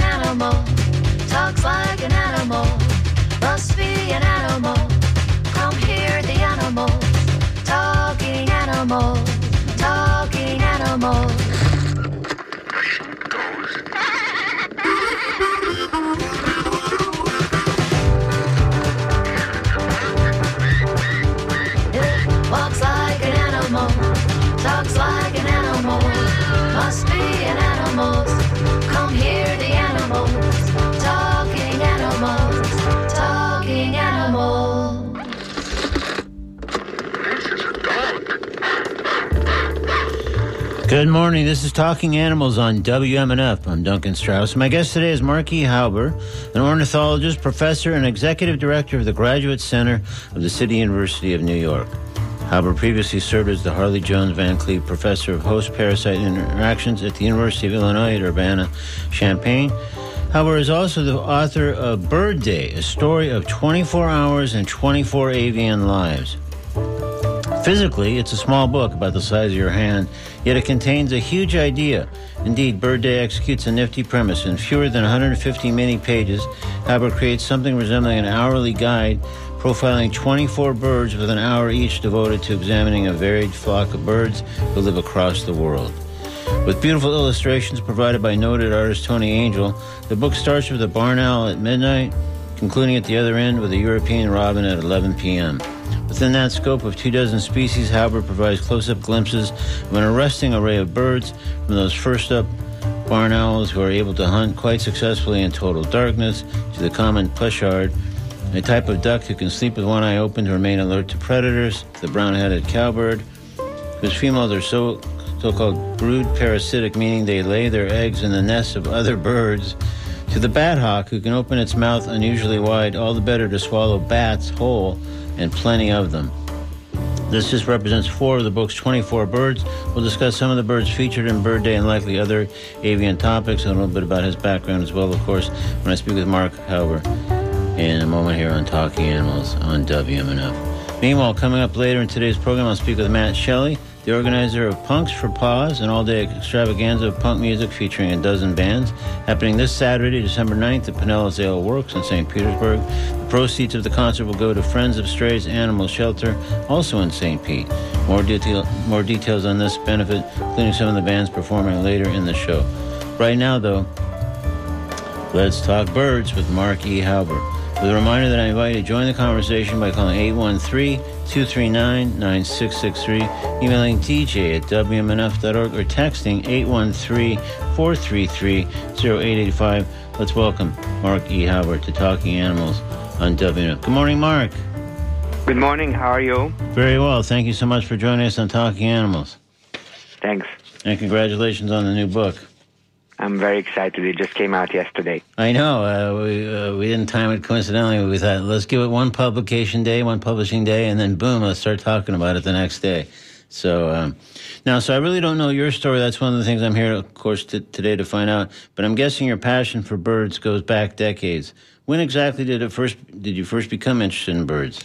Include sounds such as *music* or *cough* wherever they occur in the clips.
an animal, Good morning. This is Talking Animals on WMNF. I'm Duncan Strauss. My guest today is Mark E. Hauber, an ornithologist, professor, and executive director of the Graduate Center of the City University of New York. Hauber previously served as the Harley Jones Van Cleave Professor of Host Parasite Interactions at the University of Illinois at Urbana Champaign. Hauber is also the author of Bird Day, a story of 24 hours and 24 avian lives. Physically, it's a small book about the size of your hand, yet it contains a huge idea. Indeed, Bird Day executes a nifty premise. In fewer than 150 mini pages, Hauber creates something resembling an hourly guide profiling 24 birds with an hour each devoted to examining a varied flock of birds who live across the world. With beautiful illustrations provided by noted artist Tony Angell, the book starts with a barn owl at midnight, concluding at the other end with a European robin at 11 p.m. Within that scope of two dozen species, Hauber provides close up glimpses of an arresting array of birds, from those first up barn owls who are able to hunt quite successfully in total darkness, to the common pochard, a type of duck who can sleep with one eye open to remain alert to predators, to the brown headed cowbird, whose females are so so called brood parasitic, meaning they lay their eggs in the nests of other birds, to the bat hawk who can open its mouth unusually wide, all the better to swallow bats whole and plenty of them. This just represents four of the book's 24 birds. We'll discuss some of the birds featured in Bird Day and likely other avian topics, and a little bit about his background as well, of course, when I speak with Mark Hauber in a moment here on Talking Animals on WMNF. Meanwhile, coming up later in today's program, I'll speak with Matt Shelley, the organizer of Punks for Paws, an all day extravaganza of punk music featuring a dozen bands, happening this Saturday, December 9th at Pinellas Ale Works in St. Petersburg. The proceeds of the concert will go to Friends of Strays Animal Shelter, also in St. Pete. More, detail, more details on this benefit, including some of the bands performing later in the show. Right now, though, let's talk birds with Mark E. Hauber. With a reminder that I invite you to join the conversation by calling 813-239-9663, emailing dj at wmnf.org, or texting 813-433-0885. Let's welcome Mark E. Hauber to Talking Animals on WMNF. Good morning, Mark. Good morning. How are you? Very well. Thank you so much for joining us on Talking Animals. Thanks. And congratulations on the new book. I'm very excited. It just came out yesterday. I know. Uh, we uh, we didn't time it coincidentally. We thought let's give it one publication day, one publishing day, and then boom, let's start talking about it the next day. So um, now, so I really don't know your story. That's one of the things I'm here, of course, to, today to find out. But I'm guessing your passion for birds goes back decades. When exactly did it first? Did you first become interested in birds?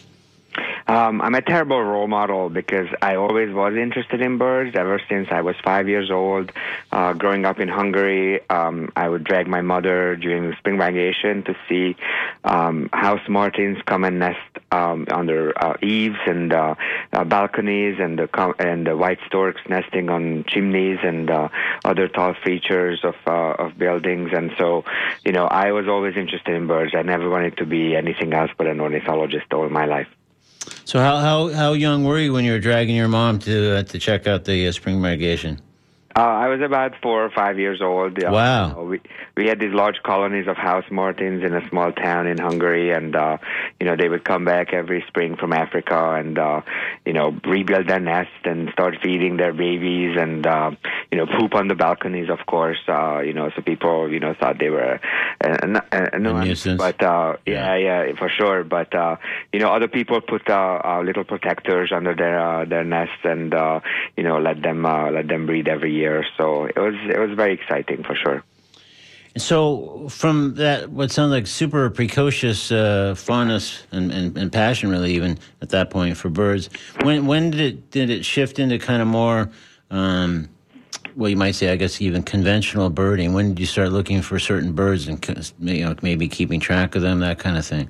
Um, I'm a terrible role model because I always was interested in birds ever since I was five years old. Uh, growing up in Hungary, um, I would drag my mother during the spring migration to see um, house martins come and nest um, under uh, eaves and uh, uh, balconies, and the com- and the white storks nesting on chimneys and uh, other tall features of uh, of buildings. And so, you know, I was always interested in birds. I never wanted to be anything else but an ornithologist all my life. So how how how young were you when you were dragging your mom to uh, to check out the uh, spring migration? Uh, I was about four or five years old. Yeah. Wow. We we had these large colonies of house martins in a small town in Hungary, and uh, you know they would come back every spring from Africa and uh, you know rebuild their nest and start feeding their babies and uh, you know poop on the balconies, of course. Uh, you know, so people you know thought they were a, a, a, nuisance, but uh, yeah, yeah, for sure. But uh, you know, other people put uh, uh, little protectors under their uh, their nests and uh, you know let them uh, let them breed every year. So it was it was very exciting for sure. So, from that, what sounds like super precocious uh, fondness and, and, and, passion, really, even at that point for birds, when when did it did it shift into kind of more um, well, you might say, I guess, even conventional birding? When did you start looking for certain birds and you know maybe keeping track of them, that kind of thing?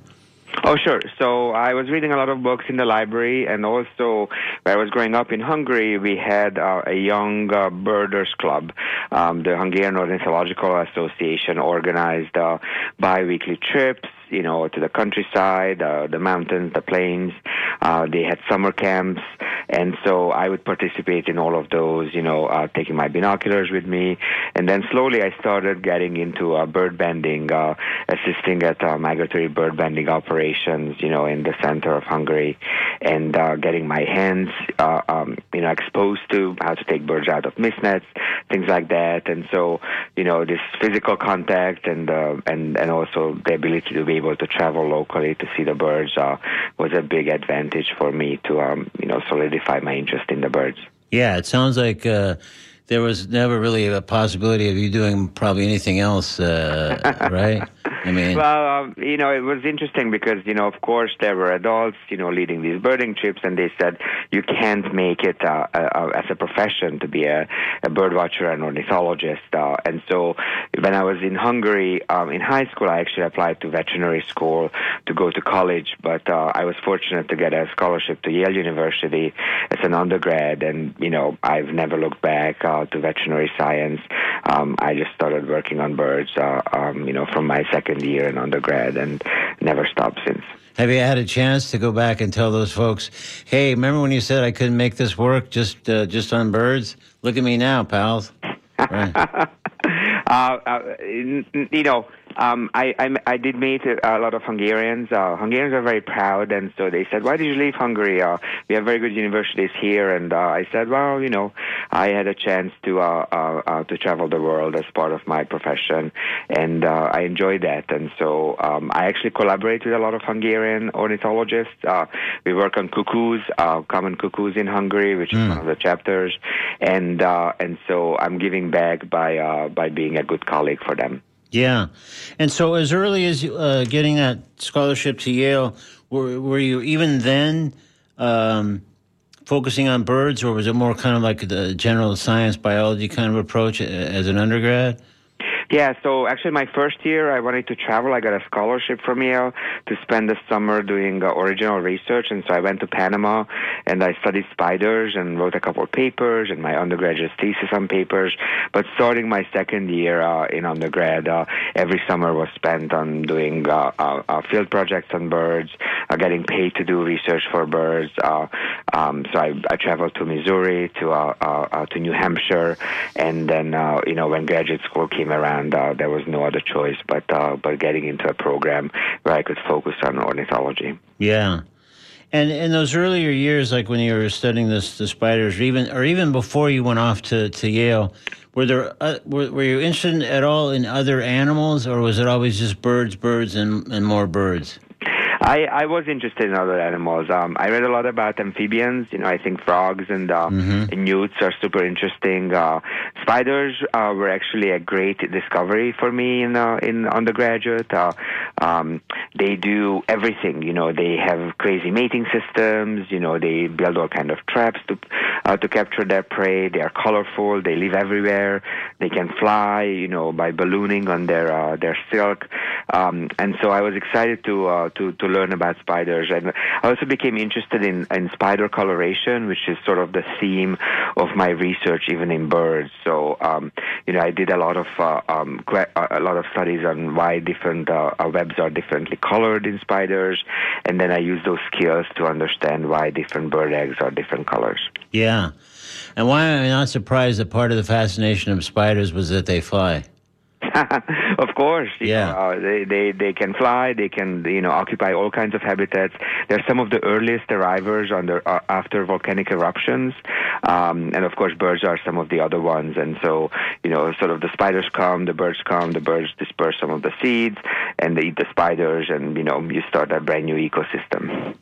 Oh, sure. So I was reading a lot of books in the library, and also when I was growing up in Hungary, we had uh, a young uh, birders club. Um, the Hungarian Ornithological Association organized uh, bi-weekly trips you know, to the countryside, uh, the mountains, the plains. Uh, they had summer camps, and so I would participate in all of those, you know, uh, taking my binoculars with me. And then slowly I started getting into uh, bird banding, uh, assisting at uh, migratory bird banding operations, you know, in the center of Hungary, and uh, getting my hands, uh, um, you know, exposed to how to take birds out of mist nets, things like that. And so, you know, this physical contact and uh, and and also the ability to be able to travel locally to see the birds uh, was a big advantage for me to, um, you know, solidify my interest in the birds. Yeah, it sounds like uh, there was never really a possibility of you doing probably anything else, uh, *laughs* right? I mean, well, um, you know, it was interesting because you know, of course, there were adults, you know, leading these birding trips, and they said you can't make it uh, uh, as a profession to be a, a bird watcher and ornithologist. Uh, and so, when I was in Hungary um, in high school, I actually applied to veterinary school to go to college, but uh, I was fortunate to get a scholarship to Yale University as an undergrad, and you know, I've never looked back uh, to veterinary science. Um, I just started working on birds, uh, um, you know, from my second second year in undergrad and never stopped since. Have you had a chance to go back and tell those folks, "Hey, remember when you said I couldn't make this work just uh, just on birds? Look at me now, pals." *laughs* Right. uh, uh, you know, um, I, I, I did meet a lot of Hungarians. Uh, Hungarians are very proud, and so they said, "Why did you leave Hungary? Uh, we have very good universities here." And uh, I said, "Well, you know, I had a chance to uh, uh, uh, to travel the world as part of my profession, and uh, I enjoyed that. And so um, I actually collaborate with a lot of Hungarian ornithologists. Uh, we work on cuckoos, uh, common cuckoos in Hungary, which is mm. one of the chapters, and uh, and so I'm giving back by uh, by being a good colleague for them." Yeah, and so as early as uh, getting that scholarship to Yale, were were you even then um, focusing on birds, or was it more kind of like the general science biology kind of approach as an undergrad? Yeah, so actually, my first year, I wanted to travel. I got a scholarship from Yale to spend the summer doing uh, original research, and so I went to Panama and I studied spiders and wrote a couple of papers and my undergraduate thesis on papers. But starting my second year uh, in undergrad, uh, every summer was spent on doing uh, uh, uh field projects on birds, uh, getting paid to do research for birds. Uh, um, so I, I traveled to Missouri, to uh, uh, uh, to New Hampshire, and then uh, you know when graduate school came around and uh, there was no other choice but uh, but getting into a program where I could focus on ornithology. Yeah. And in those earlier years, like when you were studying this, the spiders, or even or even before you went off to, to Yale, were there uh, were, were you interested at all in other animals, or was it always just birds, birds, and, and more birds? I, I was interested in other animals. Um, I read a lot about amphibians. You know, I think frogs and, uh, mm-hmm. and newts are super interesting. Uh, spiders uh, were actually a great discovery for me in uh, in undergraduate. Uh, um, they do everything. You know, they have crazy mating systems. You know, they build all kind of traps to uh, to capture their prey. They are colorful. They live everywhere. They can fly. You know, by ballooning on their uh, their silk. Um, and so I was excited to uh, to to learn about spiders. And I also became interested in, in spider coloration, which is sort of the theme of my research, even in birds. So, um, you know, I did a lot of uh, um, a lot of studies on why different uh, uh, webs are differently colored in spiders, and then I used those skills to understand why different bird eggs are different colors. Yeah. And why am I not surprised that part of the fascination of spiders was that they fly? *laughs* of course, yeah. Know, uh, they, they they can fly. They can you know occupy all kinds of habitats. They're some of the earliest arrivals under uh, after volcanic eruptions, um, and of course, birds are some of the other ones. And so you know, sort of the spiders come, the birds come, the birds disperse some of the seeds, and they eat the spiders, and you know, you start a brand new ecosystem.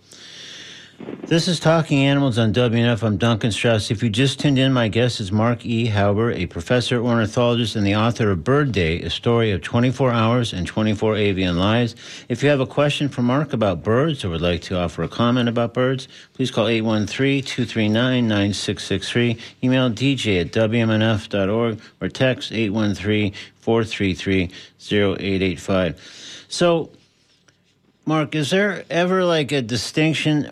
This is Talking Animals on WMNF. I'm Duncan Strauss. If you just tuned in, my guest is Mark E. Hauber, a professor, ornithologist, and the author of Bird Day, a story of 24 hours and 24 avian lives. If you have a question for Mark about birds or would like to offer a comment about birds, please call 813-239-9663, email dj at wmnf.org, or text 813-433-0885. So, Mark, is there ever like a distinction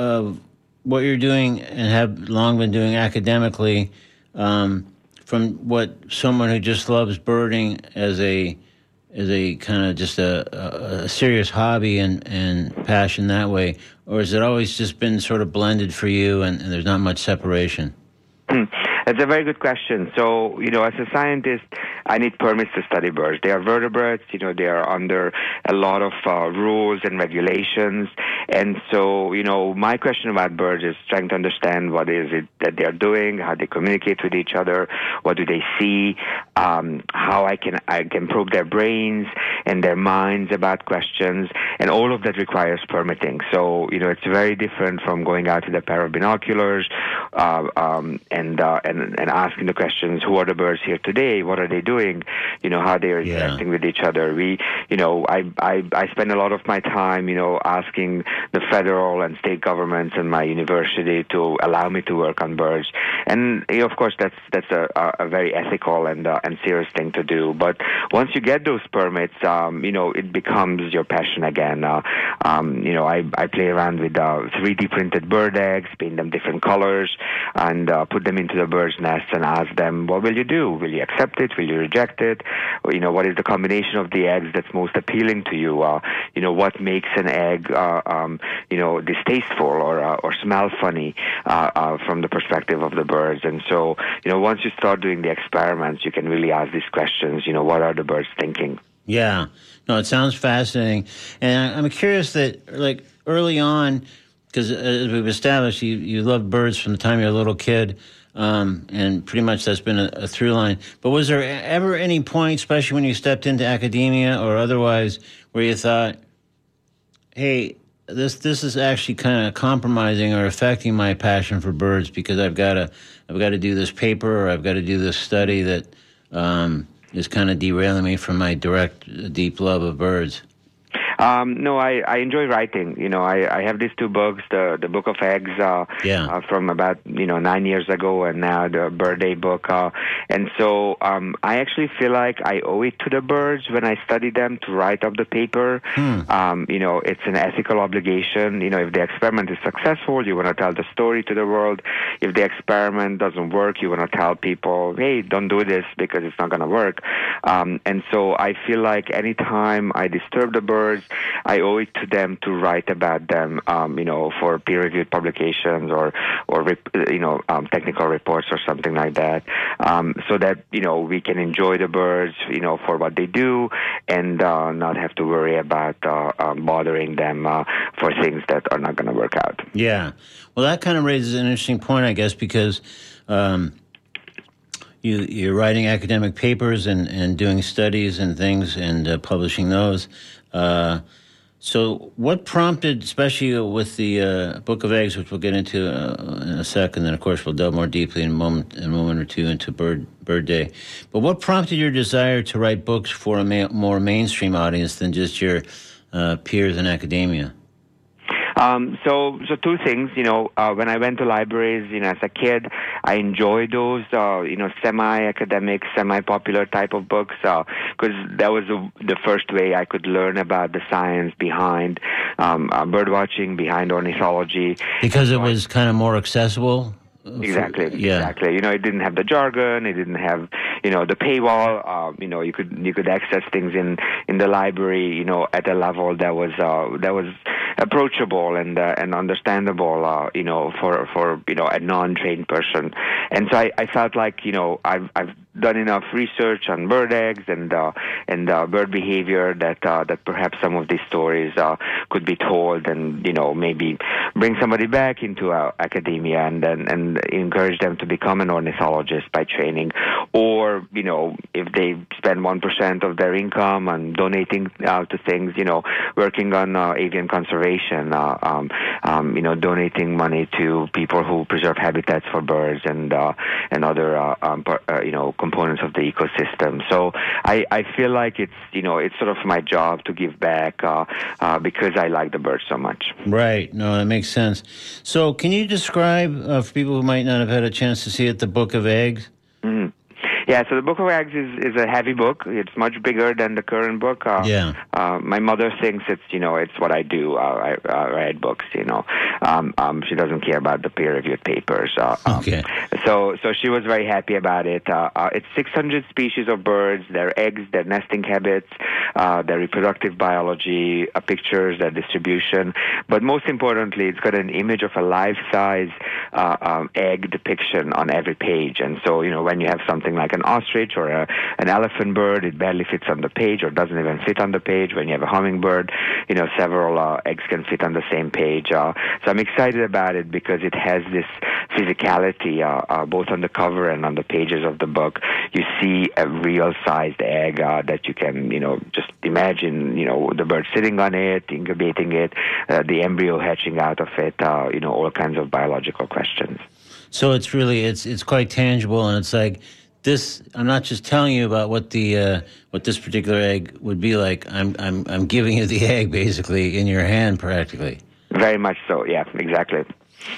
of what you're doing and have long been doing academically um, from what someone who just loves birding as a as a kind of just a, a, serious hobby and, and passion that way, or has it always just been sort of blended for you and, and there's not much separation? That's a very good question. So, you know, as a scientist, I need permits to study birds. They are vertebrates, you know, they are under a lot of uh, rules and regulations. And so, you know, my question about birds is trying to understand what is it that they are doing, how they communicate with each other, what do they see, um, how I can I can probe their brains and their minds about questions, and all of that requires permitting. So, you know, it's very different from going out with a pair of binoculars uh, um, and uh, and and asking the questions: Who are the birds here today? What are they doing? You know, how they are interacting yeah. with each other. We, you know, I I I spend a lot of my time, you know, asking the federal and state governments and my university to allow me to work on birds. And you know, of course, that's that's a, a very ethical and uh, and serious thing to do. But once you get those permits, um, you know, it becomes your passion again. Uh, um, you know, I I play around with uh, 3D printed bird eggs, paint them different colors, and uh, put them into the bird's nest and ask them, what will you do? Will you accept it? Will you reject it? Or, you know, what is the combination of the eggs that's most appealing to you? Uh, you know, what makes an egg, uh, um, you know, distasteful or uh, or smell funny uh, uh, from the perspective of the birds? And so, you know, once you start doing the experiments, you can really ask these questions. You know, what are the birds thinking? Yeah, no, it sounds fascinating, and I'm curious that like early on, because as we've established, you you love birds from the time you're a little kid. Um, and pretty much that's been a, a, through line. But was there ever any point, especially when you stepped into academia or otherwise, where you thought, "Hey, this this is actually kind of compromising or affecting my passion for birds because I've got to I've got to do this paper or I've got to do this study that um, is kind of derailing me from my direct, deep love of birds." Um, no, I, I enjoy writing. You know, I, I have these two books, the the Book of Eggs, uh, yeah. uh, from about you know nine years ago, and now the Bird Day book. Uh, and so um, I actually feel like I owe it to the birds when I study them to write up the paper. Hmm. Um, you know, it's an ethical obligation. You know, if the experiment is successful, you want to tell the story to the world. If the experiment doesn't work, you want to tell people, hey, don't do this because it's not going to work. Um, and so I feel like anytime I disturb the birds, I owe it to them to write about them, um, you know, for peer-reviewed publications or or you know um, technical reports or something like that, um, so that you know we can enjoy the birds, you know, for what they do, and uh, not have to worry about uh, um, bothering them uh, for things that are not going to work out. Yeah, well, that kind of raises an interesting point, I guess, because. Um, you, you're writing academic papers and, and doing studies and things and uh, publishing those. Uh, so, what prompted, especially with the uh, Book of Eggs, which we'll get into uh, in a second, and of course we'll delve more deeply in a moment, in a moment or two into Bird Bird Day. But what prompted your desire to write books for a ma- more mainstream audience than just your uh, peers in academia? Um, so, so two things. You know, uh, when I went to libraries, you know, as a kid, I enjoyed those, uh, you know, semi-academic, semi-popular type of books, because uh, that was the, the first way I could learn about the science behind um, uh, birdwatching, behind ornithology. Because it was kind of more accessible. Exactly. Yeah. Exactly. You know, it didn't have the jargon. It didn't have, you know, the paywall. Uh, you know, you could you could access things in in the library. You know, at a level that was uh, that was approachable and uh, and understandable. Uh, you know, for for you know a non-trained person. And so I, I felt like you know I've I've done enough research on bird eggs and uh, and uh, bird behavior that uh, that perhaps some of these stories uh, could be told, and you know maybe bring somebody back into uh, academia and, and and encourage them to become an ornithologist by training, or you know if they spend one percent of their income on donating uh, to things, you know, working on avian conservation, um, um, you know, donating money to people who preserve habitats for birds and and other um, you know components of the ecosystem. So I, I feel like it's you know it's sort of my job to give back uh, uh, because I like the birds so much. Right. No, that makes sense. So, can you describe uh, for people who might not have had a chance to see it, the Book of Eggs? Mhm. Yeah, so the Book of Eggs is, is a heavy book. It's much bigger than the current book. Uh, Yeah. Uh, my mother thinks it's you know it's what I do. Uh, I uh, write books. You know, um, um, she doesn't care about the peer-reviewed papers. Uh, um, Okay. So so she was very happy about it. Uh, uh, it's 600 species of birds, their eggs, their nesting habits, uh, their reproductive biology, uh, pictures, their distribution. But most importantly, it's got an image of a life-size uh, um, egg depiction on every page. And so you know when you have something like an ostrich or a, an elephant bird, it barely fits on the page or doesn't even fit on the page. When you have a hummingbird, you know several uh, eggs can fit on the same page. Uh, so I'm excited about it because it has this physicality, uh, uh, both on the cover and on the pages of the book. You see a real-sized egg uh, that you can, you know, just imagine, you know, the bird sitting on it, incubating it, uh, the embryo hatching out of it, uh, you know, all kinds of biological questions. So it's really it's it's quite tangible, and it's like this. I'm not just telling you about what the uh, what this particular egg would be like. I'm I'm I'm giving you the *laughs* egg basically in your hand, practically. Very much so. Yeah, exactly.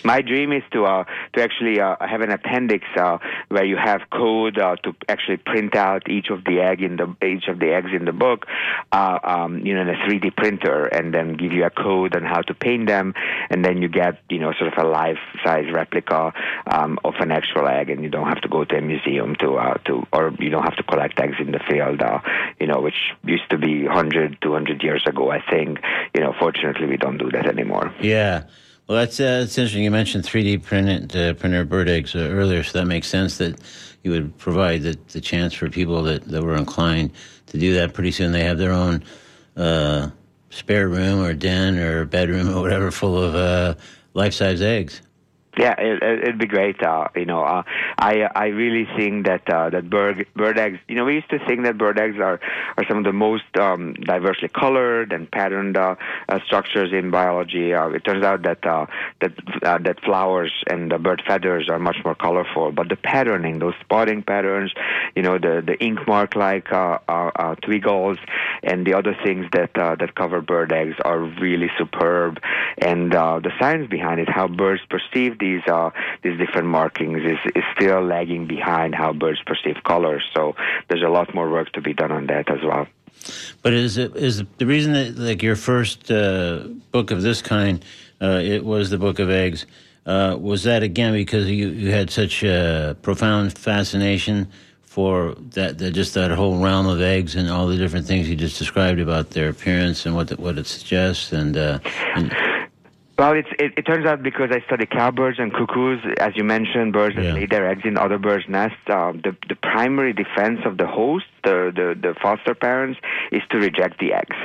My dream is to uh, to actually uh, have an appendix uh, where you have code uh, to actually print out each of the egg in the each of the eggs in the book, uh, um, you know, in a 3D printer, and then give you a code on how to paint them, and then you get you know sort of a life size replica um, of an actual egg, and you don't have to go to a museum to uh, to or you don't have to collect eggs in the field, uh, you know, which used to be 100, 200 years ago. I think you know, fortunately, we don't do that anymore. Yeah. Well, that's uh, that's interesting. You mentioned 3D printed uh, printer bird eggs uh, earlier, so that makes sense that you would provide the, the chance for people that, that were inclined to do that. Pretty soon, they have their own uh, spare room or den or bedroom or whatever full of uh, life size eggs. Yeah, it, it'd be great. Uh, you know, uh, I I really think that uh, that bird bird eggs. You know, we used to think that bird eggs are are some of the most um, diversely colored and patterned uh, uh, structures in biology. Uh, it turns out that uh, that uh, that flowers and the bird feathers are much more colorful, but the patterning, those spotting patterns, you know, the the ink mark like uh, uh, uh, twiggles and the other things that uh, that cover bird eggs are really superb. And uh, the science behind it, how birds perceive these uh, these different markings, is is still lagging behind how birds perceive colors. So there's a lot more work to be done on that as well. But is it is the reason that like your first uh, book of this kind, uh, it was the Book of Eggs. Uh, was that again because you, you had such a profound fascination for that, that just that whole realm of eggs and all the different things you just described about their appearance and what the, what it suggests and, uh, and Well, it's, it, it turns out because I study cowbirds and cuckoos, as you mentioned, birds Yeah. that lay their eggs in other birds' nests. Uh, the the primary defense of the host, the, the the foster parents, is to reject the eggs.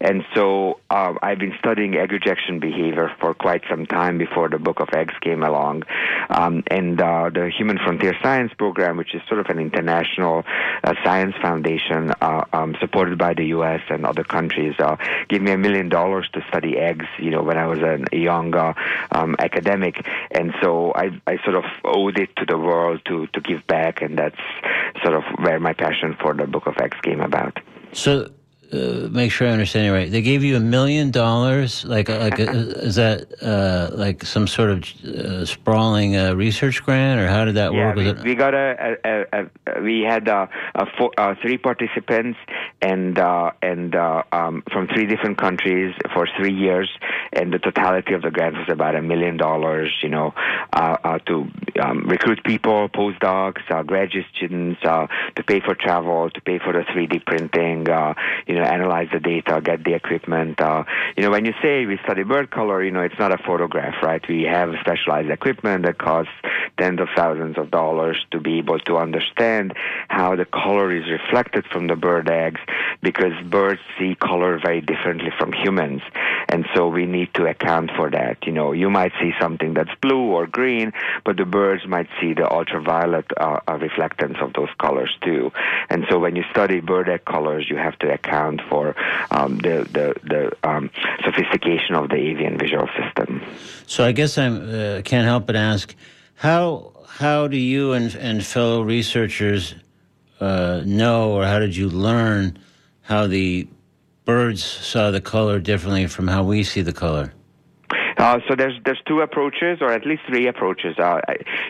And so uh, I've been studying egg rejection behavior for quite some time before the Book of Eggs came along. Um, and uh, the Human Frontier Science Program, which is sort of an international uh, science foundation uh, um, supported by the U.S. and other countries, uh, gave me a million dollars to study eggs. You know, when I was a young uh, um, academic, and so I, I sort of owed it to the world to to give back, and that's sort of where my passion for the Book of Eggs came about. so uh, make sure I understand you right. They gave you a million dollars, like like uh, is that uh, like some sort of uh, sprawling uh, research grant, or how did that Yeah, work? We, it- we got a, a, a, a we had uh, a four, uh, three participants and uh, and uh, um, from three different countries for three years, and the totality of the grant was about a million dollars. You know, uh, uh, to um, recruit people, postdocs, uh, graduate students, uh, to pay for travel, to pay for the 3D printing. Uh, you know, analyze the data, get the equipment. Uh, you know, when you say we study bird color, you know, it's not a photograph, right? We have specialized equipment that costs tens of thousands of dollars to be able to understand how the color is reflected from the bird eggs because birds see color very differently from humans. And so we need to account for that. You know, you might see something that's blue or green, but the birds might see the ultraviolet uh, uh, reflectance of those colors too. And so when you study bird egg colors, you have to account for um, the, the, the um, sophistication of the avian visual system. So I guess I uh, can't help but ask, how how do you and, and fellow researchers uh, know, or how did you learn how the birds saw the color differently from how we see the color? Uh, so there's there's two approaches, or at least three approaches. Uh,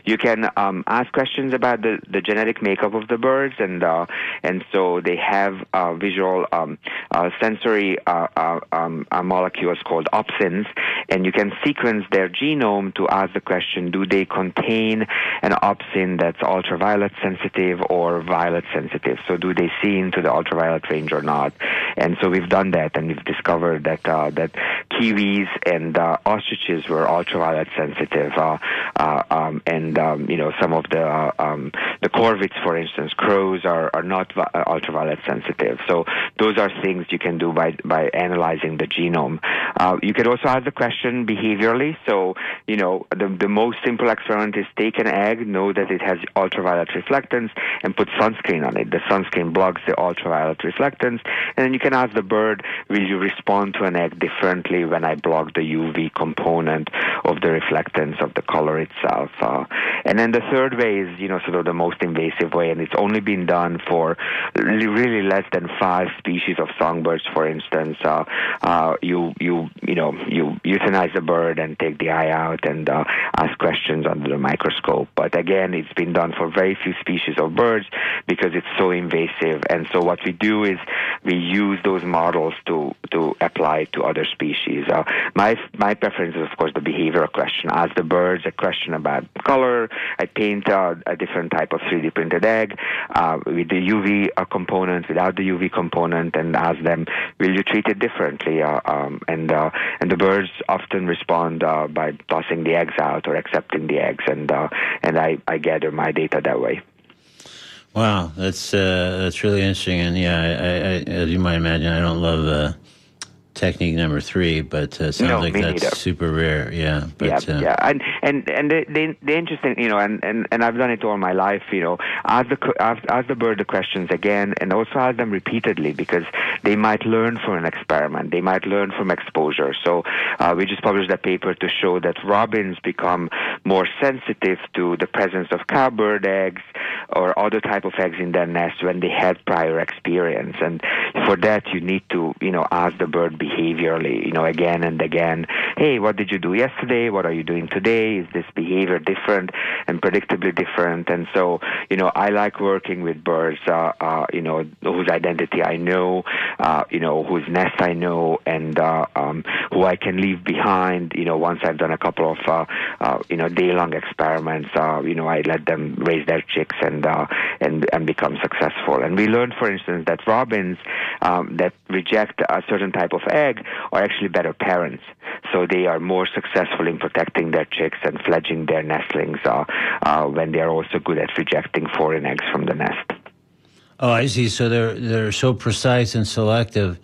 you can um, ask questions about the, the genetic makeup of the birds, and uh, and so they have uh, visual um, uh, sensory uh, um, molecules called opsins, and you can sequence their genome to ask the question: Do they contain an opsin that's ultraviolet sensitive or violet sensitive? So do they see into the ultraviolet range or not? And so we've done that, and we've discovered that that kiwis and ostriches were ultraviolet sensitive, uh, uh, um, and um, you know some of the uh, um, the corvids, for instance, crows are are not vi- uh, ultraviolet sensitive. So those are things you can do by by analyzing the genome. Uh, you can also ask the question behaviorally. So you know the the most simple experiment is take an egg, know that it has ultraviolet reflectance, and put sunscreen on it. The sunscreen blocks the ultraviolet reflectance, and then you can ask the bird, will you respond to an egg differently when I block the UV component of the reflectance of the color itself. Uh, and then the third way is, you know, sort of the most invasive way, and it's only been done for really less than five species of songbirds, for instance. Uh, uh, you, you, you know, you euthanize a bird and take the eye out and uh, ask questions under the microscope. But again, it's been done for very few species of birds because it's so invasive. And so what we do is we use those models to to apply to other species. Uh, my my preference of course the behavioral question. Ask the birds a question about color. I paint uh, a different type of 3D printed egg uh, with the UV uh, component, without the UV component, and ask them, will you treat it differently? Uh, um, and uh, and the birds often respond uh, by tossing the eggs out or accepting the eggs, and and I, I gather my data that way. Wow, that's that's really interesting, and yeah, I, I, as you might imagine, I don't love technique number three, but uh, sounds no, like that's neither. super rare. Yeah, but, yeah, uh, yeah, and and and the, the, the interesting, you know, and, and and I've done it all my life. You know, ask the ask, ask the bird the questions again, and also ask them repeatedly because they might learn from an experiment. They might learn from exposure. So uh, we just published a paper to show that robins become more sensitive to the presence of cowbird eggs or other type of eggs in their nest when they had prior experience. And for that, you need to, you know, ask the bird behaviorally, you know, again and again. Hey, what did you do yesterday? What are you doing today? Is this behavior different and predictably different? And so, you know, I like working with birds, uh, uh, you know, whose identity I know, uh, you know, whose nest I know, and uh, um, who I can leave behind. You know, once I've done a couple of, uh, uh, you know, day-long experiments, uh, you know, I let them raise their chicks and uh, and and become successful. And we learned, for instance, that robins um, that reject a certain type of egg are actually better parents. So they are more successful in protecting their chicks and fledging their nestlings uh, uh, when they are also good at rejecting foreign eggs from the nest. Oh, I see. So they're they're so precise and selective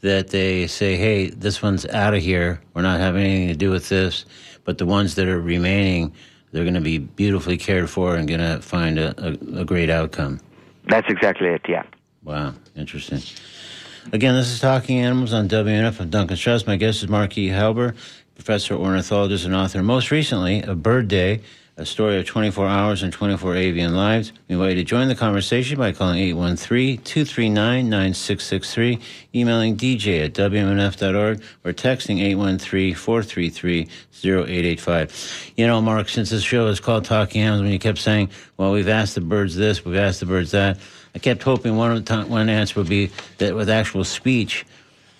that they say, "Hey, this one's out of here. We're not having anything to do with this." But the ones that are remaining, they're going to be beautifully cared for and going to find a, a, a great outcome. That's exactly it. Yeah. Wow, interesting. Again, this is Talking Animals on WMNF. I'm Duncan Strauss. My guest is Mark E. Hauber, professor, ornithologist, and author, most recently A Bird Day, a story of 24 hours and 24 avian lives. We invite you to join the conversation by calling 813-239-9663, emailing dj at wmnf.org, or texting 813-433-0885. You know, Mark, since this show is called Talking Animals, when you kept saying, well, we've asked the birds this, we've asked the birds that, I kept hoping one, one answer would be that with actual speech,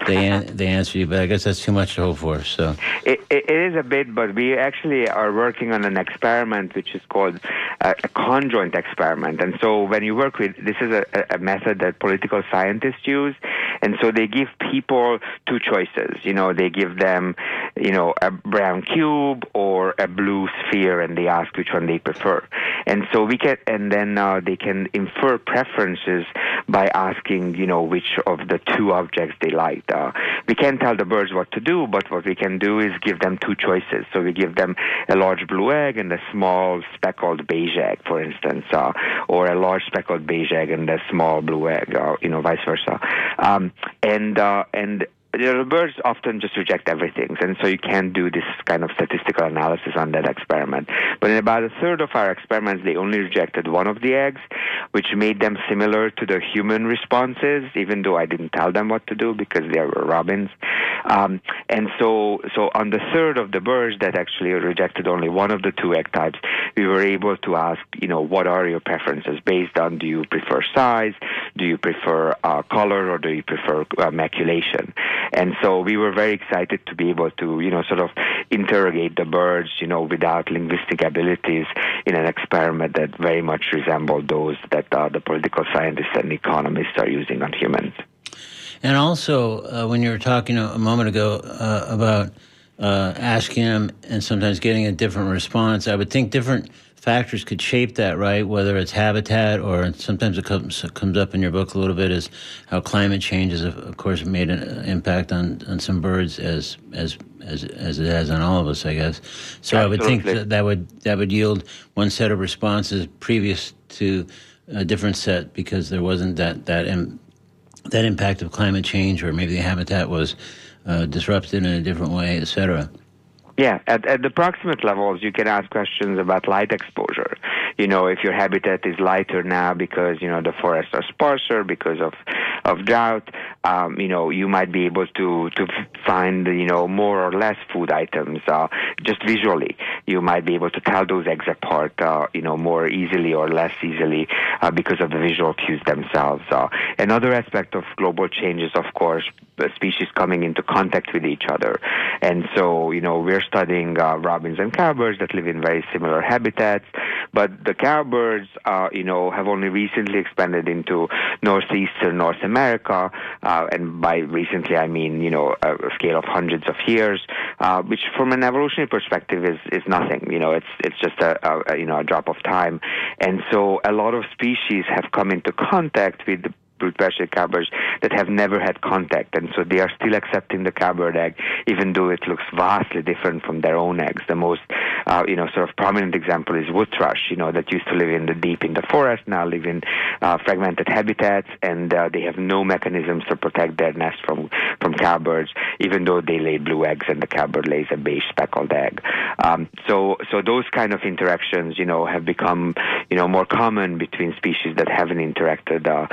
they an- *laughs* they answer you, but I guess that's too much to hope for. So it, it is a bit, but we actually are working on an experiment which is called a, a conjoint experiment. And so when you work with this is a, a method that political scientists use, And so they give people two choices. You know, they give them, you know, a brown cube or a blue sphere, and they ask which one they prefer. And so we can, and then uh, they can infer preferences by asking, you know, which of the two objects they like. Uh, we can't tell the birds what to do, but what we can do is give them two choices. So we give them a large blue egg and a small speckled beige egg, for instance, uh, or a large speckled beige egg and a small blue egg, uh, you know, vice versa. Um, and uh, and the birds often just reject everything, and so you can't do this kind of statistical analysis on that experiment. But in about a third of our experiments, they only rejected one of the eggs, which made them similar to the human responses, even though I didn't tell them what to do because they were robins. Um, and so, so on the third of the birds that actually rejected only one of the two egg types, we were able to ask, you know, what are your preferences based on do you prefer size, do you prefer uh, color, or do you prefer uh, maculation? And so we were very excited to be able to, you know, sort of interrogate the birds, you know, without linguistic abilities in an experiment that very much resembled those that uh, the political scientists and economists are using on humans. And also, uh, when you were talking a, moment ago uh, about uh, asking them and sometimes getting a different response, I would think different factors could shape that, right? Whether it's habitat or sometimes it comes comes up in your book a little bit is how climate change has, of course, made an impact on, on some birds as as as as it has on all of us, I guess. So Absolutely. I would think that that would that would yield one set of responses previous to a different set because there wasn't that that Im- that impact of climate change, or maybe the habitat was uh, disrupted in a different way, et cetera. Yeah, at, at the proximate levels, you can ask questions about light exposure. You know, if your habitat is lighter now because you know the forests are sparser because of of drought, um, you know, you might be able to to find you know more or less food items uh, just visually. You might be able to tell those eggs apart, uh, you know, more easily or less easily uh, because of the visual cues themselves. Uh, another aspect of global change is, of course, species coming into contact with each other, and so you know we're studying uh, robins and cowbirds that live in very similar habitats. But the cowbirds, uh, you know, have only recently expanded into northeastern North America, uh, and by recently I mean, you know, a, scale of hundreds of years, uh, which from an evolutionary perspective is, is nothing. You know, it's it's just a, a you know a drop of time, and so a lot of species have come into contact with Prussia cowbirds that have never had contact, and so they are still accepting the cowbird egg, even though it looks vastly different from their own eggs. The most, uh, you know, sort of prominent example is wood thrush, you know, that used to live in the deep in the forest, now live in uh, fragmented habitats, and uh, they have no mechanisms to protect their nest from from cowbirds, even though they lay blue eggs and the cowbird lays a beige speckled egg. Um, so, so those kind of interactions, you know, have become, you know, more common between species that haven't interacted uh,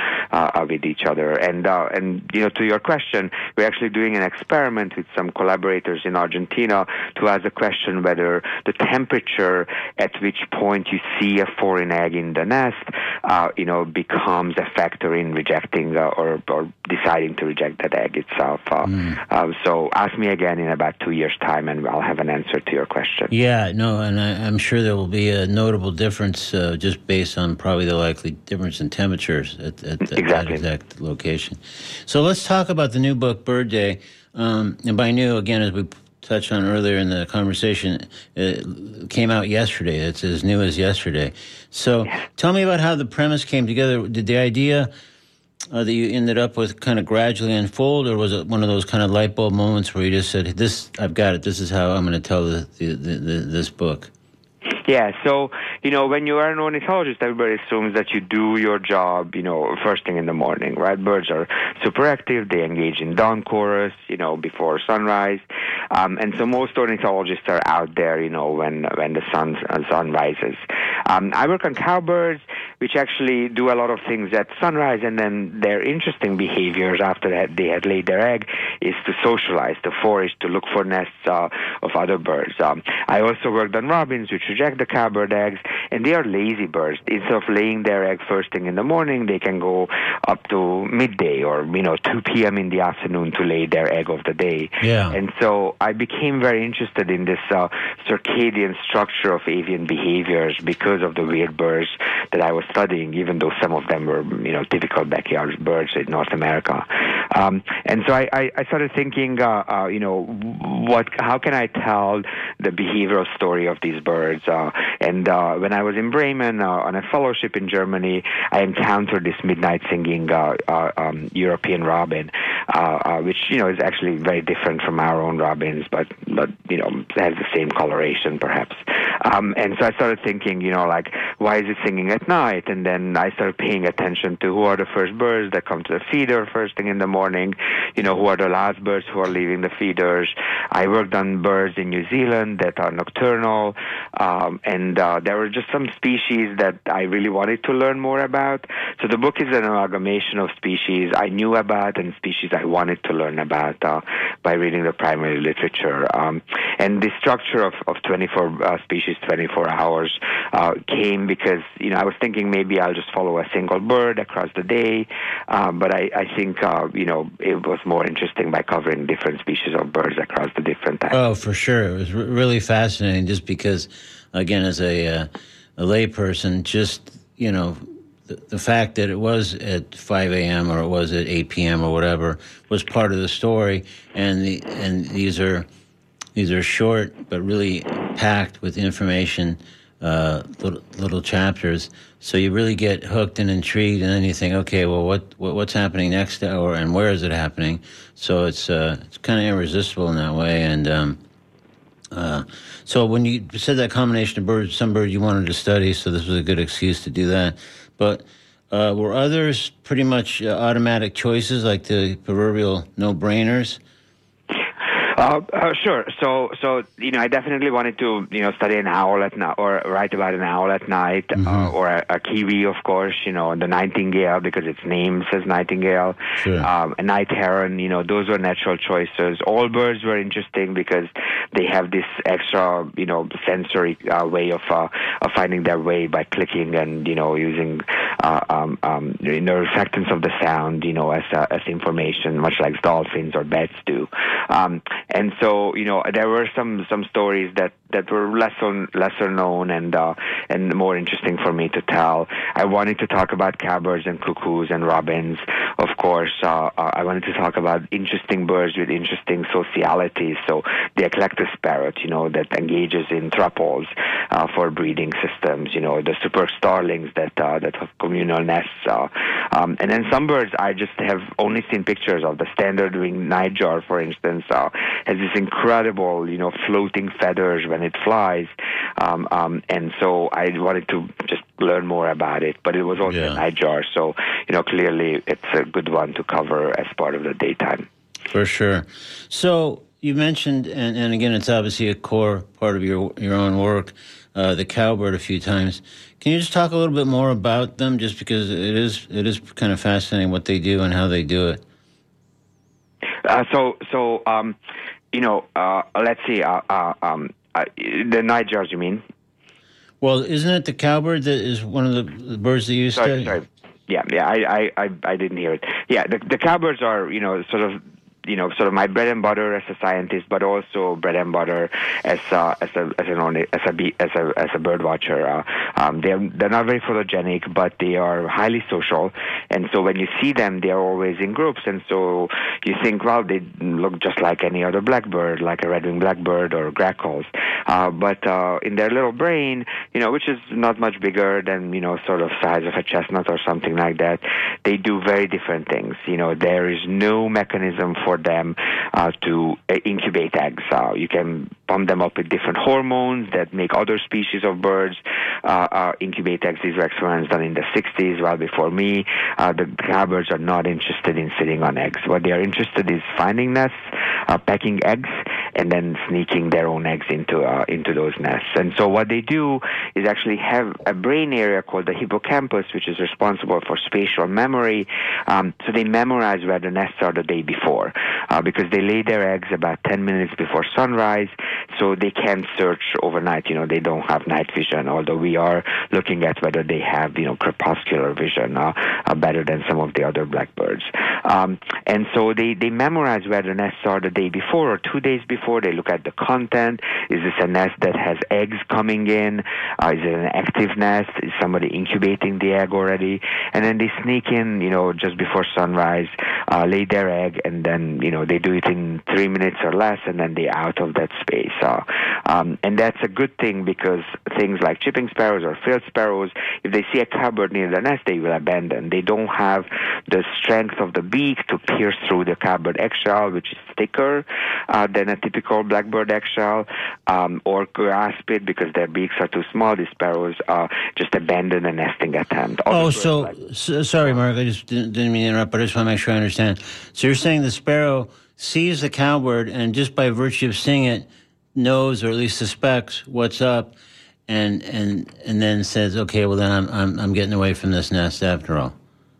uh, uh, with each other. And uh, and you know, to your question, we're actually doing an experiment with some collaborators in Argentina to ask the question whether the temperature at which point you see a foreign egg in the nest, uh, you know, becomes a factor in rejecting uh, or or deciding to reject that egg itself. Mm. so ask me again in about two years' time, and I'll have an answer to your question. Yeah, no, and I, am sure there will be a notable difference just based on probably the likely difference in temperatures at, at, at exactly that exact location. So let's talk about the new book, Bird Day. Um, and by new, again, as we touched on earlier in the conversation, it came out yesterday. It's as new as yesterday. So tell me about how the premise came together. Did the idea uh, that you ended up with kind of gradually unfold, or was it one of those kind of light bulb moments where you just said, "This, I've got it. This is how I'm going to tell the, the, the, this book"? Yeah, so you know, when you are an ornithologist, everybody assumes that you do your job, you know, first thing in the morning, right? Birds are super active; they engage in dawn chorus, you know, before sunrise, um, and so most ornithologists are out there, you know, when when the sun uh, sun rises. Um, I work on cowbirds, which actually do a lot of things at sunrise, and then their interesting behaviors after that they had laid their egg is to socialize, to forage, to look for nests uh, of other birds. Um, I also worked on robins, which reject the cowbird eggs, and they are lazy birds. Instead of laying their egg first thing in the morning, they can go up to midday or you know 2 p.m. in the afternoon to lay their egg of the day. Yeah. And so I became very interested in this uh, circadian structure of avian behaviors because of the weird birds that I was studying, even though some of them were you know typical backyard birds in North America. Um, and so I, I, I started thinking, uh, uh, you know, what, how can I tell the behavioral story of these birds? Uh, and uh, when I was in Bremen uh, on a fellowship in Germany, I encountered this midnight singing uh, uh, um, European robin, uh, uh, which you know is actually very different from our own robins, but but you know has the same coloration perhaps. Um, and so I started thinking, you know, like why is it singing at night? And then I started paying attention to who are the first birds that come to the feeder first thing in the morning. You know, who are the last birds who are leaving the feeders. I worked on birds in New Zealand that are nocturnal, um, and uh, there were just some species that I really wanted to learn more about. So the book is an amalgamation of species I knew about and species I wanted to learn about uh, by reading the primary literature. Um, and the structure of, of 24 uh, species, 24 hours, uh, came because you know I was thinking maybe I'll just follow a single bird across the day, um, but I, I think uh, you know it was more interesting by covering different species of birds across the different times. Oh, for sure, it was really fascinating. Just because, again, as a uh, a layperson, just you know the, the fact that it was at 5 a.m. or it was at 8 p.m. or whatever was part of the story, and the and these are these are short but really packed with information, uh, little, little chapters. So you really get hooked and intrigued, and then you think, okay, well, what, what what's happening next, or and where is it happening? So it's uh, it's kind of irresistible in that way, and. Um, uh, so when you said that combination of birds, some birds you wanted to study, so this was a good excuse to do that. But uh, were others pretty much uh, automatic choices, like the proverbial no-brainers? Uh, uh, sure. So, so you know, I definitely wanted to, you know, study an owl at night or write about an owl at night, uh, Mhm. or a, a kiwi, of course. You know, the nightingale because its name says nightingale. Sure. Um, a night heron. You know, those were natural choices. Oilbirds were interesting because they have this extra, you know, sensory uh, way of uh, of finding their way by clicking and you know using uh, um, um, you know reflectance of the sound, you know, as uh, as information, much like dolphins or bats do. Um, and so, you know, there were some some stories that that were lesser lesser known and uh, and more interesting for me to tell. I wanted to talk about cowbirds and cuckoos and robins, of course. Uh, uh, I wanted to talk about interesting birds with interesting socialities. So the eclectus parrot, you know, that engages in thruples uh, for breeding systems. You know, the superb starlings that uh, that have communal nests. Uh, um, and then some birds I just have only seen pictures of. The standard winged nightjar, for instance, has this incredible, you know, floating feathers when it flies. Um, um, and so I wanted to just learn more about it. But it was also Yeah. a nightjar, so you know, clearly it's a good one to cover as part of the daytime. For sure. So you mentioned, and, and again, it's obviously a core part of your your own work, uh, the cowbird a few times. Can you just talk a little bit more about them, just because it is it is kind of fascinating what they do and how they do it. Uh, so, so um, you know, uh, let's see. Uh, uh, um, uh, the nightjars, you mean? Well, isn't it the cowbird that is one of the, birds that you Sorry, study? sorry. Yeah, yeah, I, I, I, I didn't hear it. Yeah, the, the cowbirds are, you know, sort of, you know, sort of my bread and butter as a scientist, but also bread and butter as uh, as a as an as a bee, as a as a bird watcher. Uh, um, they're they're not very photogenic, but they are highly social, and so when you see them, they are always in groups, and so you think, well, they look just like any other blackbird, like a red-winged blackbird or grackles. Uh, but uh, in their little brain, you know, which is not much bigger than you know, sort of size of a chestnut or something like that, they do very different things. You know, there is no mechanism for them uh, to uh, incubate eggs. Uh, you can pump them up with different hormones that make other species of birds uh, uh, incubate eggs. These were experiments done in the 60s, well before me. Uh, the cowbirds are not interested in sitting on eggs. What they are interested is finding nests, pecking eggs, and then sneaking their own eggs into into those nests. And so what they do is actually have a brain area called the hippocampus, which is responsible for spatial memory. Um, so they memorize where the nests are the day before. Uh, because they lay their eggs about 10 minutes before sunrise, so they can't search overnight. You know, they don't have night vision, although we are looking at whether they have, you know, crepuscular vision uh, uh, better than some of the other blackbirds. Um, and so they, they memorize where the nests are the day before or two days before. They look at the content. Is this a nest that has eggs coming in? Uh, is it an active nest? Is somebody incubating the egg already? And then they sneak in, you know, just before sunrise, uh, lay their egg, and then, you know, they do it in three minutes or less, and then they're out of that space. Uh, um, and that's a good thing because things like chipping sparrows or field sparrows, if they see a cowbird near the nest, they will abandon. They don't have the strength of the beak to pierce through the cowbird eggshell, which is thicker uh, than a typical blackbird eggshell, um, or grasp it because their beaks are too small. These sparrows uh, just abandon a nesting attempt. Other Oh, so, like- so sorry, Mark. I just didn't, didn't mean to interrupt, but I just want to make sure I understand. So you're saying the sparrow sees the cowbird, and just by virtue of seeing it, knows or at least suspects what's up, and and and then says, "Okay, well then I'm I'm, I'm getting away from this nest after all."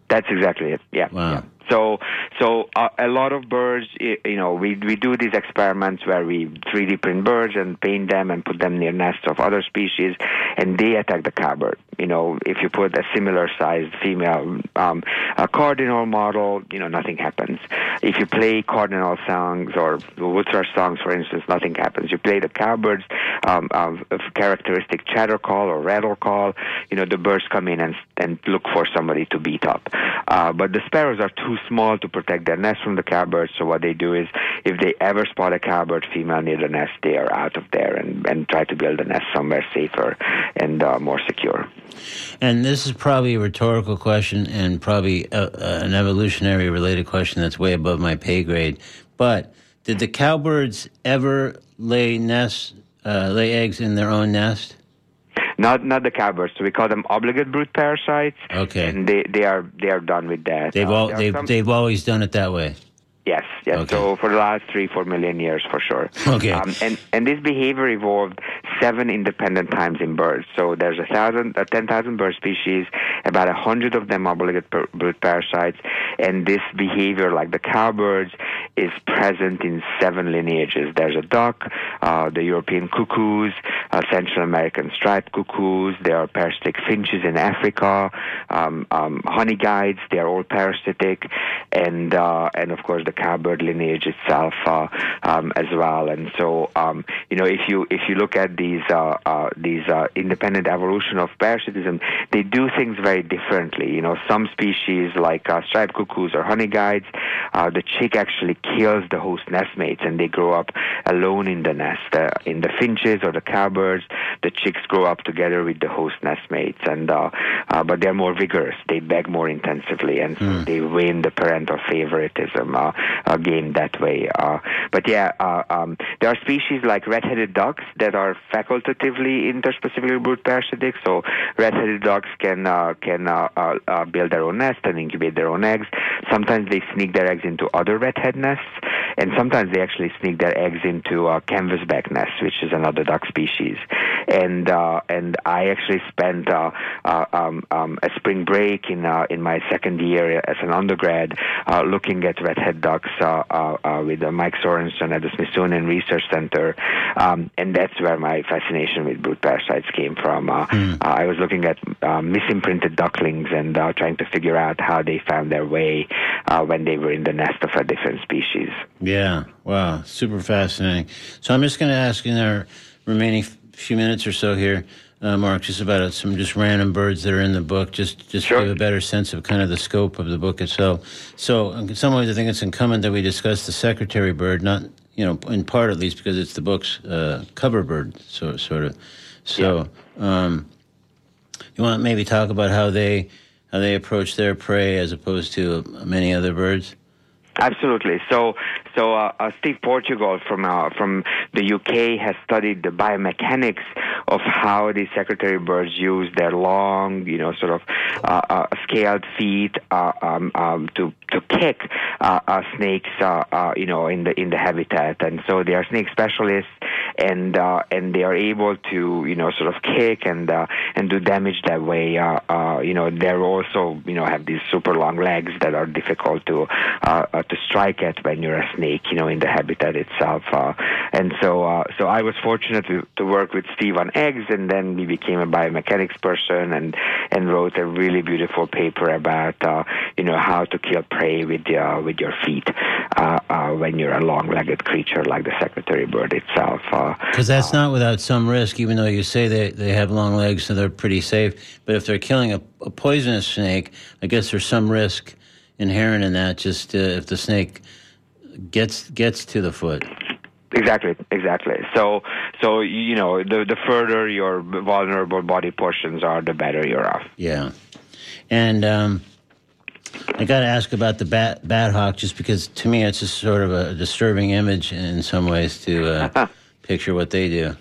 That's exactly it. Yeah. Wow. yeah. So, so uh, a lot of birds, you know, we we do these experiments where we 3D print birds and paint them and put them near nests of other species, and they attack the cowbird. You know, if you put a similar sized female um, a cardinal model, you know, nothing happens. If you play cardinal songs or wood thrush songs, for instance, nothing happens. You play the cowbird's um, um, characteristic chatter call or rattle call, you know, the birds come in and and look for somebody to beat up. Uh, but the sparrows are too small to protect their nest from the cowbirds. So what they do is, if they ever spot a cowbird female near the nest, they are out of there and and try to build a nest somewhere safer and uh, more secure. And this is probably a rhetorical question and probably a, a, an evolutionary related question that's way above my pay grade. But did the cowbirds ever lay nests, uh, lay eggs in their own nest? Not not the cowbirds. So we call them obligate brood parasites. Okay. And they, they are they are done with that. They've all they've some- they've always done it that way. Yes, yes. Okay. So for the last three, four million years, for sure. Okay. Um, and and this behavior evolved seven independent times in birds. So there's a thousand, uh, ten thousand bird species, about a hundred of them are obligate parasites, and this behavior, like the cowbirds, is present in seven lineages. There's a duck, uh, the European cuckoos, uh, Central American striped cuckoos. There are parasitic finches in Africa, um, um, honey guides. They are all parasitic, and uh, and of course the cowbird lineage itself uh, um, as well. And so um, you know if you if you look at these uh, uh, these uh, independent evolution of parasitism, they do things very differently. You know some species like uh, striped cuckoos or honey guides, uh, the chick actually kills the host nestmates and they grow up alone in the nest. Uh, in the finches or the cowbirds, the chicks grow up together with the host nestmates, and uh, uh, but they're more vigorous. They beg more intensively, and so they win the parental favoritism uh, game that way. Uh, but yeah, uh, um, there are species like red-headed ducks that are facultatively interspecifically brood parasitic. So red-headed ducks can uh, can build their own nest and incubate their own eggs. Sometimes they sneak their eggs into other redhead nests, and sometimes they actually sneak their eggs into uh, canvasback nests, which is another duck species. And uh, and I actually spent uh, um, um, a spring break in in my second year as an undergrad looking at redhead ducks uh, uh, uh, with Mike Sorenson at the Smithsonian Research Center, um, and that's where my fascination with brood parasites came from. Uh, I was looking at uh, misimprinted ducklings and uh, trying to figure out how they found their way uh, when they were in the nest of a different species. Yeah. Wow. Super fascinating. So I'm just going to ask in our remaining f- few minutes or so here, uh, Mark, just about uh, some just random birds that are in the book, just just Sure. to give a better sense of kind of the scope of the book itself. So in some ways, I think it's incumbent that we discuss the secretary bird, not you know in part at least because it's the book's uh, cover bird, so sort of. So. Um, you want to maybe talk about how they how they approach their prey as opposed to many other birds? Absolutely. So, so uh, uh, Steve Portugal from uh, from the UK has studied the biomechanics of how these secretary birds use their long, you know, sort of uh, uh, scaled feet uh, um, um, to to kick uh, uh, snakes, uh, uh, you know, in the in the habitat. And so they are snake specialists, and uh, and they are able to you know sort of kick and uh, and do damage that way. You know, they're also you know have these super long legs that are difficult to to strike at when you're a snake. You know, in the habitat itself. And so so I was fortunate to, to work with Steve on eggs, and then we became a biomechanics person and and wrote a really beautiful paper about you know how to kill with your with your feet uh, uh, when you're a long-legged creature like the secretary bird itself. Because that's not without some risk, even though you say they, they have long legs, so they're pretty safe. But if they're killing a, a poisonous snake, I guess there's some risk inherent in that. Just uh, if the snake gets gets to the foot. Exactly, exactly. So, so you know, the the further your vulnerable body portions are, the better you're off. Yeah, and um, I got to ask about the bat bat hawk, just because to me it's just sort of a disturbing image in some ways to uh, *laughs* picture what they do.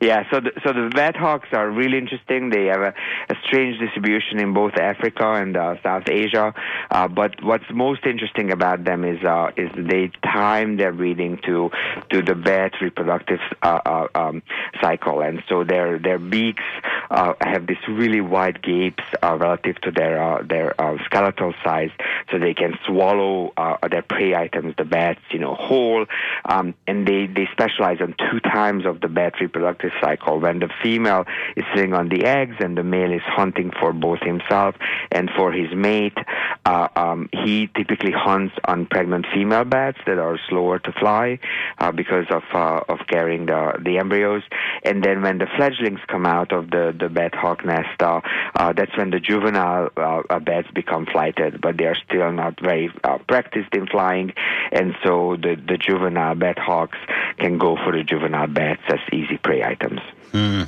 Yeah, so the, so the bat hawks are really interesting. They have a, a strange distribution in both Africa and uh, South Asia. Uh, but what's most interesting about them is uh, is they time their breeding to to the bat reproductive uh, uh, um, cycle, and so their their beaks uh, have this really wide gapes relative to their their skeletal size, so they can swallow their prey items, the bats, you know, whole. Um, and they they specialize on two times of the bat reproductive cycle when the female is sitting on the eggs and the male is hunting for both himself and for his mate. Uh, um, he typically hunts on pregnant female bats that are slower to fly uh, because of uh, of carrying the the embryos. And then when the fledglings come out of the the bat hawk nest, uh, uh, that's when the juvenile uh, bats become flighted, but they are still not very practiced in flying, and so the the juvenile bat hawks can go for the juvenile bats as easy prey items. Hmm.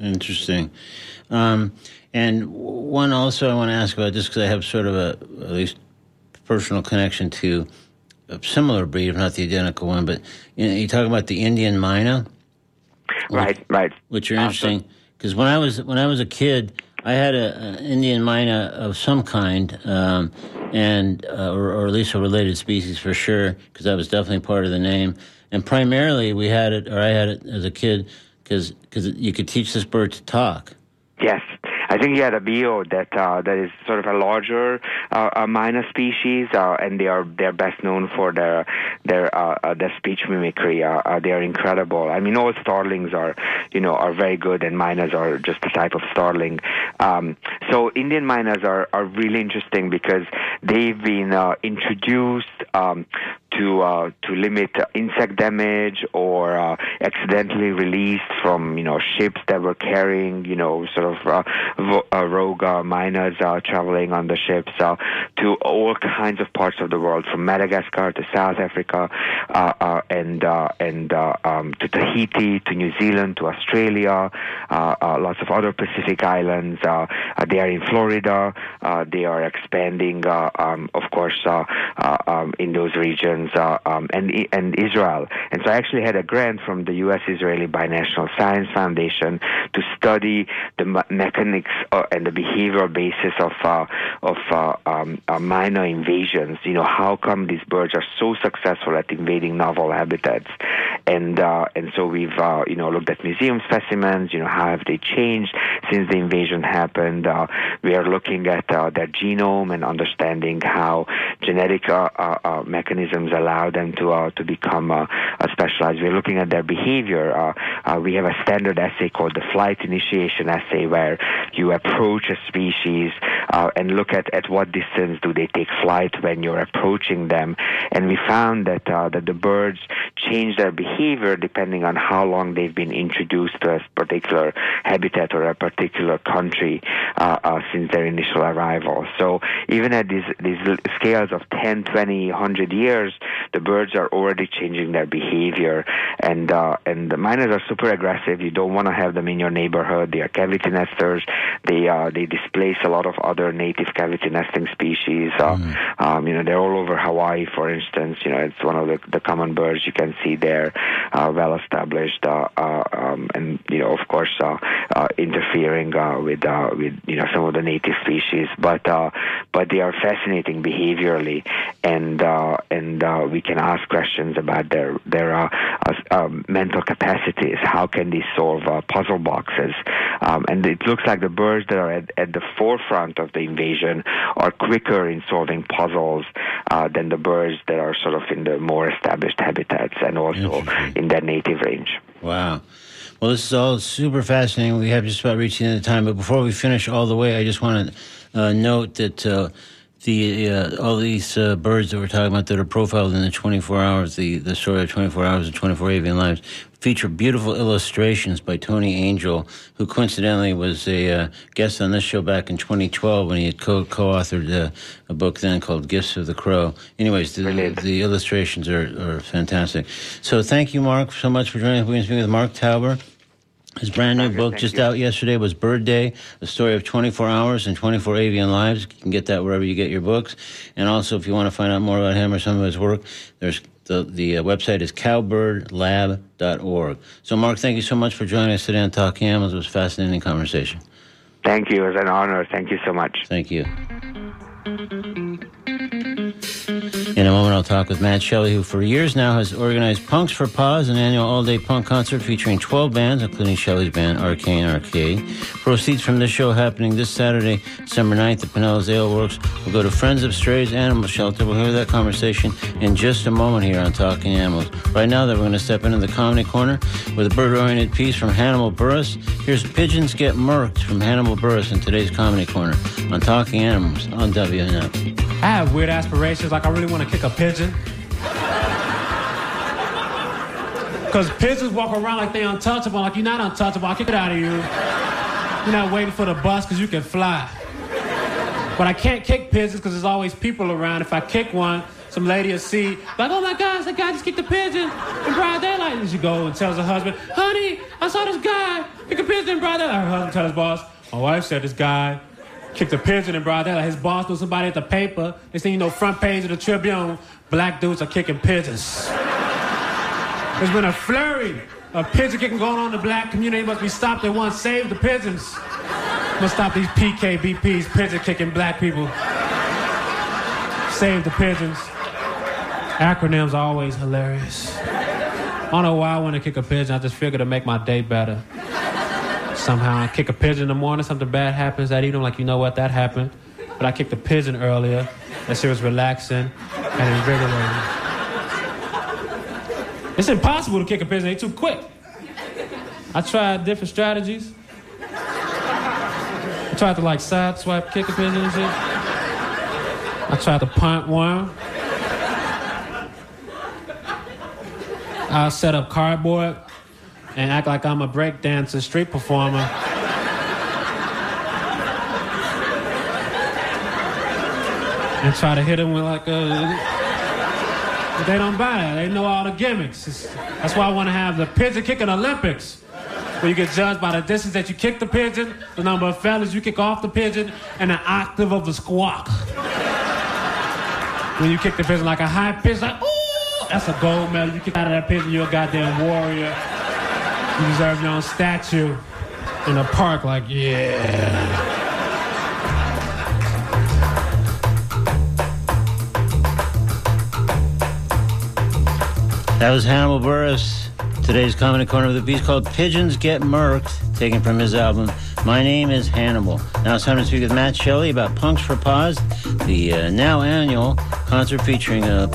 Interesting. Um, and one also I want to ask about just because I have sort of a at least personal connection to a similar breed, if not the identical one. But you, know, you talk about the Indian myna, Right, right. which are interesting because when I was when I was a kid, I had a, an Indian myna of some kind, um, and uh, or, or at least a related species for sure, because that was definitely part of the name. And primarily, we had it, or I had it as a kid, because because you could teach this bird to talk. Yes, I think you had a bio that uh, that is sort of a larger uh, myna species, uh, and they are they're best known for their their uh, uh, their speech mimicry. Uh, they are incredible. I mean, all starlings are you know are very good, and mynas are just a type of starling. Um, so Indian mynas are are really interesting because they've been introduced. Um, to uh, to limit uh, insect damage or uh, accidentally released from you know ships that were carrying you know sort of uh, vo- uh, rogue uh, mynas uh, traveling on the ships uh, to all kinds of parts of the world from Madagascar to South Africa uh, uh, and uh, and uh, um, to Tahiti to New Zealand to Australia uh, uh, lots of other Pacific islands uh, uh, they are in Florida uh, they are expanding uh, um, of course uh, uh, um, in those regions uh, um, and and Israel. And so I actually had a grant from the U.S. Israeli Binational Science Foundation to study the mechanics uh, and the behavioral basis of uh, of uh, um, uh, myna invasions. You know, how come these birds are so successful at invading novel habitats? And uh, and so we've uh, you know looked at museum specimens. You know, how have they changed since the invasion happened? We are looking at their genome and understanding how genetic mechanisms allow them to uh, to become uh, specialized. We're looking at their behavior. Uh, uh, we have a standard assay called the flight initiation assay, where you approach a species uh, and look at, at what distance do they take flight when you're approaching them. And we found that that the birds change their behavior depending on how long they've been introduced to a particular habitat or a particular country since their initial arrival. So even at these these scales of 10, 20, 100 years, the birds are already changing their behavior. And uh, and the mynas are super aggressive. You don't want to have them in your neighborhood. They are cavity nesters. They uh, they displace a lot of other native cavity nesting species. Uh, um, you know, they're all over Hawaii, for instance. You know, it's one of the, the common birds you can see there, uh, well established, uh, uh, um, and you know, of course, uh, uh, interfering uh, with uh, with you know some of the native species. But uh, but they are fascinating behaviorally, and uh, and uh, we can ask questions about their their uh, uh, um, mental capacities. How can they solve uh, puzzle boxes? Um, and it looks like the birds that are at, at the forefront of the invasion are quicker in solving puzzles uh, than the birds that are sort of in the more established habitats and also in their native range. Wow. Well, this is all super fascinating. We have just about reached the end of time, but before we finish all the way, I just want to uh, note that uh, the uh, all these uh, birds that we're talking about that are profiled in the 24 hours, the the story of 24 hours and 24 avian lives, feature beautiful illustrations by Tony Angell, who coincidentally was a uh, guest on this show back in 2012 when he had co- co-authored uh, a book then called Gifts of the Crow. Anyways, the, Brilliant. the illustrations are, are fantastic. So thank you, Mark, so much for joining us. We're going to speak with Mark Hauber. His brand new book just you. out yesterday was Bird Day, a story of 24 hours and 24 avian lives. You can get that wherever you get your books. And also, if you want to find out more about him or some of his work, there's the, the uh, website is cowbirdlab.org. So, Mark, thank you so much for joining us today on Talking Animals. It was a fascinating conversation. Thank you. It was an honor. Thank you so much. Thank you. In a moment, I'll talk with Matt Shelley, who for years now has organized Punks for Paws, an annual all-day punk concert featuring 12 bands, including Shelley's band Arcane Arcade. Proceeds from this show happening this Saturday, December 9th at Pinellas Ale Works will go to Friends of Strays Animal Shelter. We'll hear that conversation in just a moment here on Talking Animals. Right now, that we're going to step into the comedy corner with a bird-oriented piece from Hannibal Buress. Here's Pigeons Get Murked from Hannibal Buress in today's comedy corner on Talking Animals on WMNF. I have weird aspirations, like I really want to kick a pigeon. Because pigeons walk around like they untouchable, like you're not untouchable, I'll kick it out of you. You're not waiting for the bus because you can fly. But I can't kick pigeons because there's always people around. If I kick one, some lady will see, like, oh my gosh, that guy just kicked a pigeon in broad daylight. And she goes and tells her husband, honey, I saw this guy kick a pigeon in broad daylight. Her husband tells his boss, my wife said this guy kicked a pigeon in broad like His boss knew somebody at the paper. They say, you know, front page of the Tribune, black dudes are kicking pigeons. There's been a flurry of pigeon kicking going on in the black community. Must be stopped at once. Save the pigeons. Must stop these PKBPs, pigeon kicking black people. Save the pigeons. Acronyms are always hilarious. I don't know why I want to kick a pigeon. I just figured to make my day better. Somehow I kick a pigeon in the morning, something bad happens that evening. I'm like, you know what, that happened. But I kicked a pigeon earlier. That she was relaxing and invigorating. It's impossible to kick a pigeon, they too quick. I tried different strategies. I tried to like side swipe, kick a pigeon and shit. I tried to punt one. I set up cardboard and act like I'm a breakdancer, street performer. and try to hit them with like a. They don't buy it. They know all the gimmicks. It's- that's why I want to have the pigeon kicking Olympics. Where you get judged by the distance that you kick the pigeon, the number of fellas you kick off the pigeon, and the octave of the squawk. When you kick the pigeon like a high pitch, like, ooh, that's a gold medal. You kick out of that pigeon, you're a goddamn warrior. You deserve your own statue in a park, like, yeah. That was Hannibal Buress. Today's comedy corner of the beast called Pigeons Get Murked, taken from his album My Name is Hannibal. Now it's time to speak with Matt Shelley about Punks for Paws, the uh, now annual concert featuring a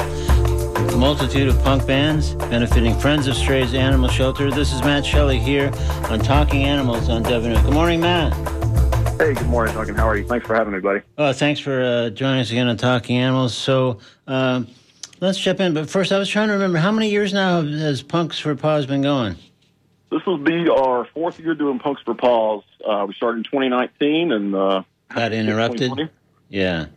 multitude of punk bands benefiting Friends of Strays Animal Shelter. This is Matt Shelley here on Talking Animals on WMNF. Good morning, Matt. Hey, good morning, Duncan. How are you? Thanks for having me, buddy. Oh, thanks for uh, joining us again on Talking Animals. So um, let's jump in. But first, I was trying to remember how many years now has Punks for Paws been going? This will be our fourth year doing Punks for Paws. Uh, we started in 2019 and uh, Got interrupted? Yeah.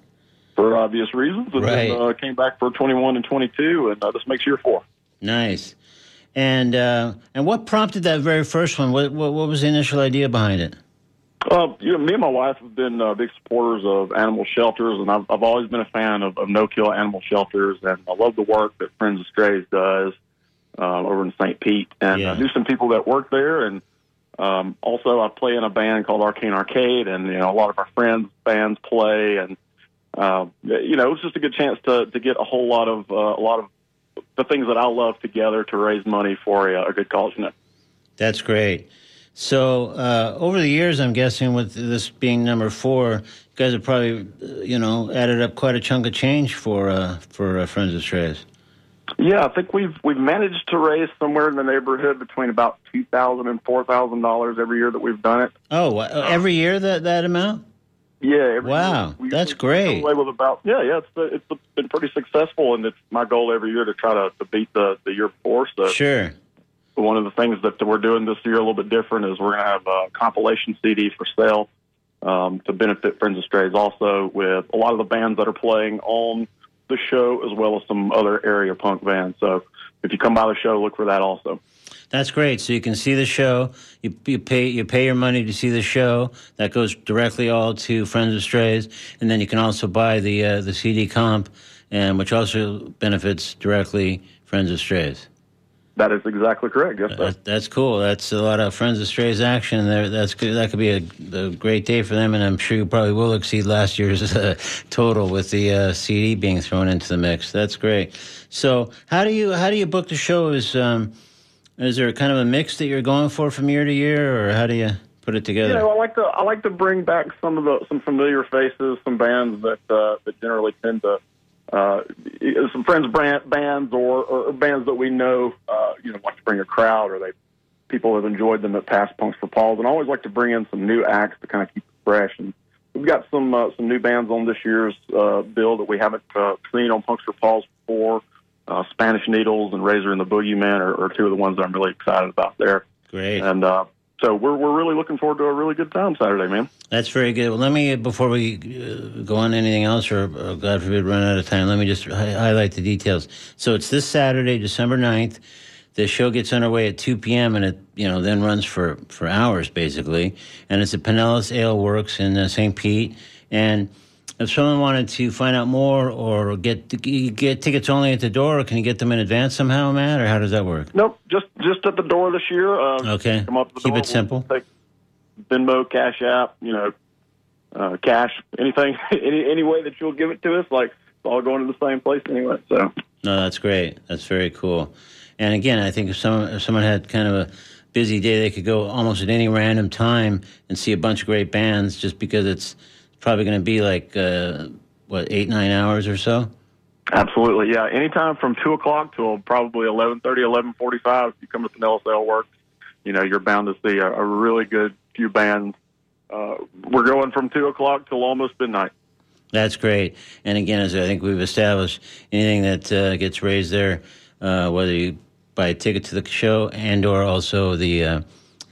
For obvious reasons, and Right. then uh, came back for 21 and 22, and uh, this makes year four. Nice. And uh, and what prompted that very first one? What, what what was the initial idea behind it? Uh, you know, me and my wife have been uh, big supporters of animal shelters, and I've, I've always been a fan of, of no-kill animal shelters, and I love the work that Friends of Strays does uh, over in St. Pete. And Yeah. I knew some people that work there, and um, also I play in a band called Arcane Arcade, and you know a lot of our friends' bands play, and uh, you know it was just a good chance to to get a whole lot of uh, a lot of the things that I love together to raise money for a, a good cause. You know. That's great. So uh, over the years, I'm guessing with this being number four, you guys have probably, uh, you know, added up quite a chunk of change for uh, for uh, Friends of Strays. Yeah, I think we've we've managed to raise somewhere in the neighborhood between about two thousand and four thousand dollars every year that we've done it. Oh, every year that that amount? Yeah. Wow, we- that's great. Away with about yeah, yeah. It's it's been pretty successful, and it's my goal every year to try to, to beat the the year before. So Sure. one of the things that we're doing this year a little bit different is we're going to have a compilation CD for sale um, to benefit Friends of Strays, also with a lot of the bands that are playing on the show, as well as some other area punk bands. So if you come by the show, look for that also. That's great. So you can see the show. You, you pay you pay your money to see the show. That goes directly all to Friends of Strays, and then you can also buy the uh, the CD comp, and which also benefits directly Friends of Strays. That is exactly correct. Yes, that's cool. That's a lot of Friends of Strays action there. That's good. That could be a, a great day for them, and I'm sure you probably will exceed last year's uh, total with the uh, CD being thrown into the mix. That's great. So how do you how do you book the show? Is um, is there kind of a mix that you're going for from year to year, or how do you put it together? You know, I like to I like to bring back some of the some familiar faces, some bands that uh, that generally tend to uh, some friends brand, bands or, or bands that we know uh, you know want to bring a crowd or they people have enjoyed them at past punks for Paws, and I always like to bring in some new acts to kind of keep it fresh. And we've got some uh, some new bands on this year's uh, bill that we haven't uh, seen on punks for Paws before. Uh, Spanish Needles and Razor and the Boogeyman are, are two of the ones that I'm really excited about there. Great. And uh, so we're we're really looking forward to a really good time Saturday, man. That's very good. Well, let me before we uh, go on anything else, or, or God forbid, run out of time. Let me just hi- highlight the details. So it's this Saturday, December 9th. The show gets underway at 2 p.m. and it you know then runs for for hours basically. And it's at Pinellas Ale Works in uh, St. Pete. And if someone wanted to find out more or get get tickets only at the door, or can you get them in advance somehow, Matt, or how does that work? Nope, just just at the door this year. Uh, Okay. come up to the Keep door, it simple. We'll take Venmo, Cash App, you know, uh, cash, anything, *laughs* any any way that you'll give it to us. Like it's all going to the same place anyway. So No, that's great. That's very cool. And again, I think if someone if someone had kind of a busy day, they could go almost at any random time and see a bunch of great bands, just because it's probably going to be like uh, what eight nine hours or so. absolutely, yeah. Anytime from two o'clock till probably eleven thirty, eleven forty five. If you come to Pinellas Ale Works, you know you're bound to see a, a really good few bands. Uh, we're going from two o'clock till almost midnight. That's great. And again, as I think we've established, anything that uh, gets raised there, uh, whether you buy a ticket to the show and or also the uh,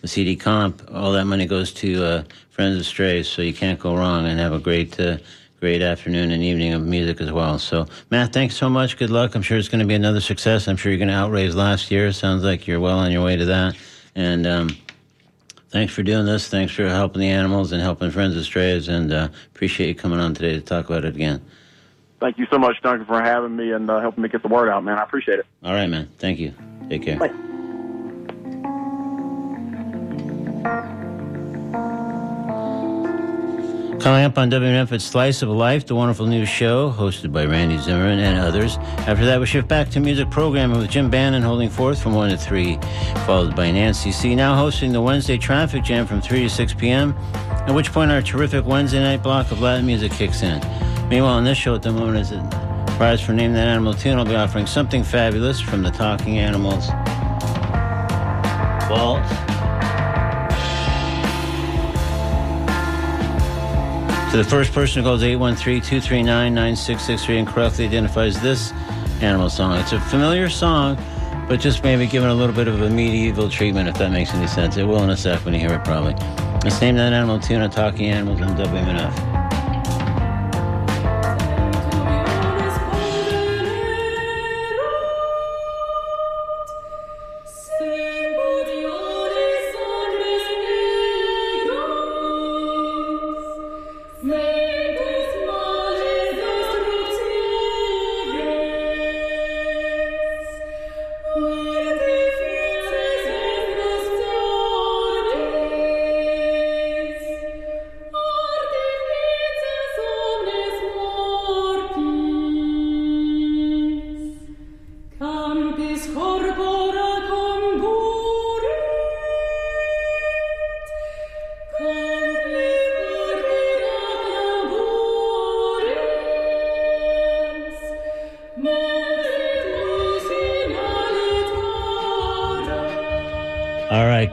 the CD comp, all that money goes to uh, Friends of Strays. So you can't go wrong and have a great. Uh, Great afternoon and evening of music as well. So, Matt, thanks so much. Good luck. I'm sure it's going to be another success. I'm sure you're going to outraise last year. Sounds like you're well on your way to that. And um, thanks for doing this. Thanks for helping the animals and helping Friends of Strays. And uh, appreciate you coming on today to talk about it again. Thank you so much, Duncan, for having me and uh, helping me get the word out, man. I appreciate it. All right, man. Thank you. Take care. Bye. Coming up on WMNF, it's Slice of Life, the wonderful new show hosted by Randy Zimmerman and others. After that, we shift back to music programming with Jim Bannon holding forth from 1 to 3, followed by Nancy C. Now hosting the Wednesday Traffic Jam from 3 to 6 p.m., at which point our terrific Wednesday night block of Latin music kicks in. Meanwhile, on this show at the moment, as a prize for Name That Animal Tune, I'll be offering something fabulous from the Talking Animals Vault. The first person who calls 813-239-9663 and correctly identifies this animal song. It's a familiar song, but just maybe given a little bit of a medieval treatment, if that makes any sense. It will in a sec when you hear it, probably. Let's name that animal tune on Talking Animals on WMNF.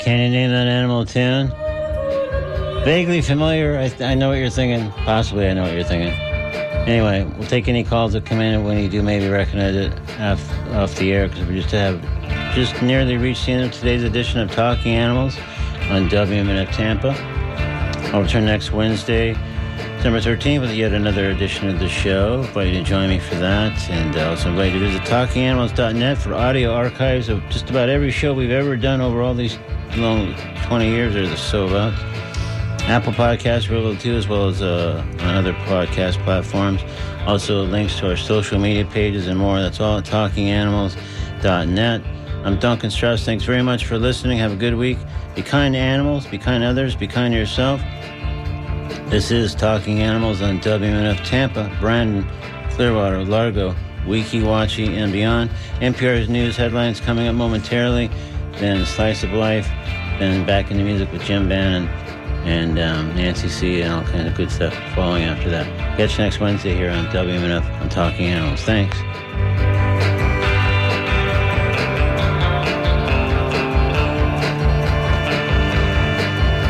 Can you name that animal tune? Vaguely familiar. I, I know what you're thinking. Possibly, I know what you're thinking. Anyway, we'll take any calls that come in, when you do, maybe recognize it off, off the air because we just have just nearly reached the end of today's edition of Talking Animals on WMNF Tampa. I'll return next Wednesday, December 13th, with yet another edition of the show. Invite you to join me for that, and I also invite you to visit TalkingAnimals.net for audio archives of just about every show we've ever done over all these long 20 years or so about. Apple Podcasts available too, as well as uh, on other podcast platforms. Also, links to our social media pages and more. That's all at talkinganimals.net. I'm Duncan Strauss. Thanks very much for listening. Have a good week. Be kind to animals, be kind to others, be kind to yourself. This is Talking Animals on WMNF Tampa, Brandon, Clearwater, Largo, Weeki Wachee, and beyond. NPR's news headlines coming up momentarily. Then Slice of Life. Then back into music with Jim Bannon and um, Nancy C. and all kinds of good stuff following after that. Catch you next Wednesday here on WMNF on Talking Animals. Thanks.